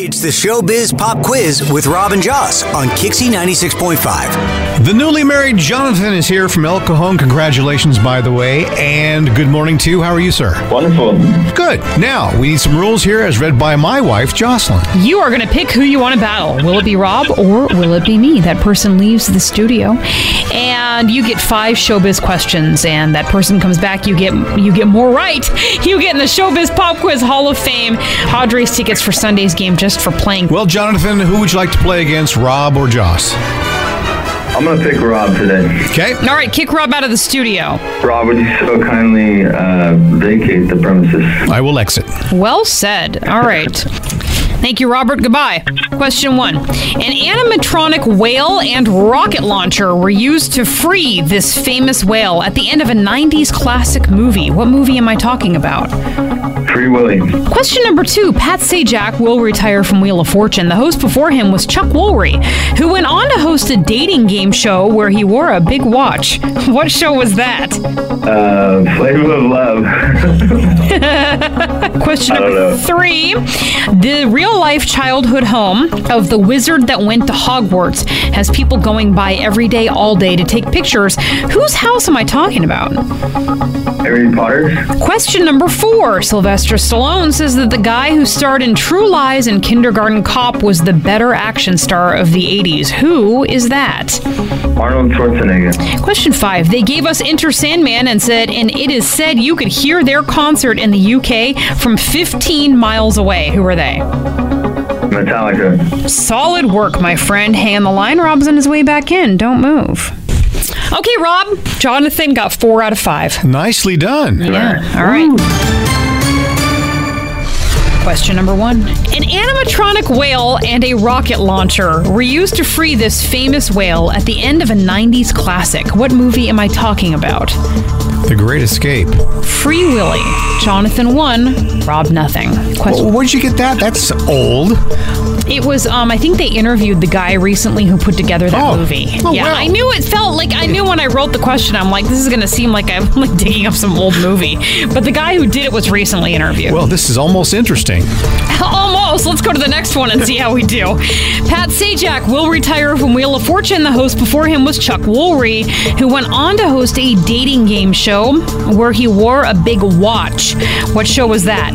It's the Showbiz Pop Quiz with Robin Joss on KyXy 96.5. The newly married Jonathan is here from El Cajon. Congratulations, by the way. And good morning to you. How are you, sir? Wonderful. Good. Now, we need some rules here as read by my wife, Jocelyn. You are going to pick who you want to battle. Will it be Rob or will it be me? That person leaves the studio, and you get five showbiz questions, and that person comes back. You get you get more right. You get in the Showbiz Pop Quiz Hall of Fame. Padres tickets for Sunday's game just for playing. Well, Jonathan, who would you like to play against, Rob or Joss? I'm gonna pick Rob today. Okay. All right, kick Rob out of the studio. Rob, would you so kindly uh, vacate the premises? I will exit. Well said. All right. Thank you, Robert. Goodbye. Question one. An animatronic whale and rocket launcher were used to free this famous whale at the end of a 90s classic movie. What movie am I talking about? Free Willy. Question number two. Pat Sajak will retire from Wheel of Fortune. The host before him was Chuck Woolery, who went on to host a dating game show where he wore a big watch. What show was that? Uh, Flavor of Love. Question number three. The real life childhood home of the wizard that went to Hogwarts has people going by every day, all day to take pictures. Whose house am I talking about? Harry Potter. Question number four. Sylvester Stallone says that the guy who starred in True Lies and Kindergarten Cop was the better action star of the 80s. Who is that? Arnold Schwarzenegger. Question five. They gave us Enter Sandman and said, and it is said you could hear their concert in the UK from 15 miles away. Who are they? Metallica. Solid work, my friend. Hang on the line. Rob's on his way back in. Don't move. Okay, Rob. Jonathan got four out of five. Nicely done. Yeah. All right. Question number one. An animatronic whale and a rocket launcher were used to free this famous whale at the end of a 90s classic. What movie am I talking about? The Great Escape. Free Willy. Jonathan won, Rob nothing. Question. Where'd you get that? That's old. It was um I think they interviewed the guy recently who put together that Oh. movie. Oh, yeah, wow. I knew it felt like I knew when I wrote the question I'm like this is going to seem like I'm like digging up some old movie. But the guy who did it was recently interviewed. Well, this is almost interesting. Almost. Let's go to the next one and see how we do. Pat Sajak will retire from Wheel of Fortune. The host before him was Chuck Woolery, who went on to host a dating game show where he wore a big watch. What show was that?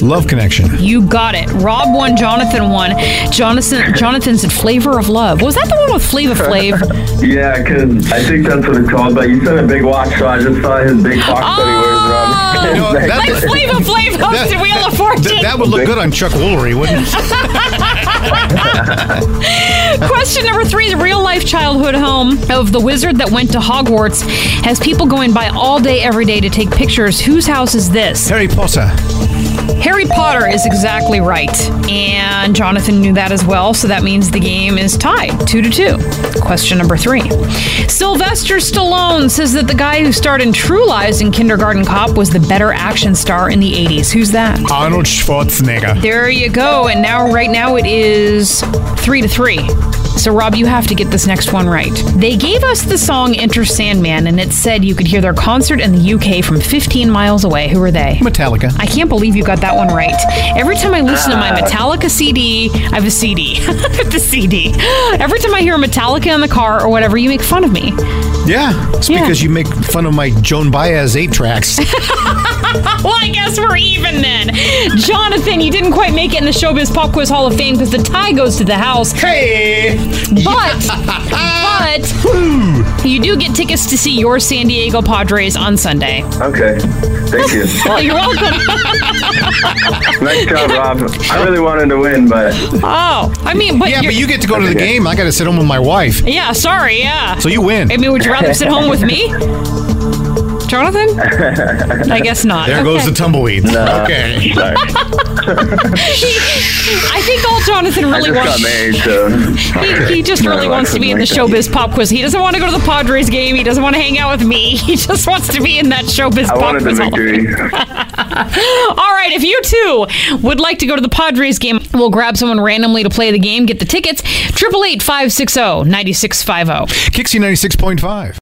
Love Connection. You got it. Rob won, Jonathan won. Jonathan Jonathan said Flavor of Love. Was that the one with Flava Flav? Yeah, because I think that's what it's called. But you said a big watch, so I just saw his big watch that he wears around. Oh, his No, that- like Flava Flav hosted That- Wheel of Fortune. Th- that would look good on Chuck Woolery, wouldn't it? Question number three The real life childhood home of the wizard that went to Hogwarts has people going by all day, every day to take pictures. Whose house is this? Harry Potter. Harry Potter is exactly right. And Jonathan knew that as well, so that means the game is tied two to two. Question number three Sylvester Stallone says that the guy who starred in True Lies and Kindergarten Cop was the better action star in the 80s. Who's that? Arnold Schwarzenegger. There you go. And now, right now, it is three to three. So, Rob, you have to get this next one right. They gave us the song Enter Sandman, and it said you could hear their concert in the UK from 15 miles away. Who are they? Metallica. I can't believe you got that one right. Every time I listen to my ah. Metallica CD, I have a CD. The CD. Every time I hear Metallica in the car or whatever, you make fun of me. Yeah, it's Yeah. because you make fun of my Joan Baez eight tracks. Well, I guess we're even then. Jonathan, you didn't quite make it in the Showbiz Pop Quiz Hall of Fame because the tie goes to the house. hey, But, but, you do get tickets to see your San Diego Padres on Sunday. Okay. Thank you. well, you're welcome. nice job, Rob. I really wanted to win, but Oh, I mean, but yeah, but you get to go to the game. I got to sit home with my wife, yeah, sorry, yeah. so you win. I mean, would you rather sit home with me? Jonathan? I guess not. There goes the tumbleweeds. Okay. Sorry. I think all Jonathan I really just got wants. married, so. He, he just really No, I wants to be in the couldn't like showbiz pop quiz. He doesn't want to go to the Padres game. He doesn't want to hang out with me. He just wants to be in that showbiz I pop wanted the quiz. Hall victory. All right, if you too would like to go to the Padres game, we'll grab someone randomly to play the game. Get the tickets. Triple eight five six oh zero oh. ninety six five zero. KyXy 96.5.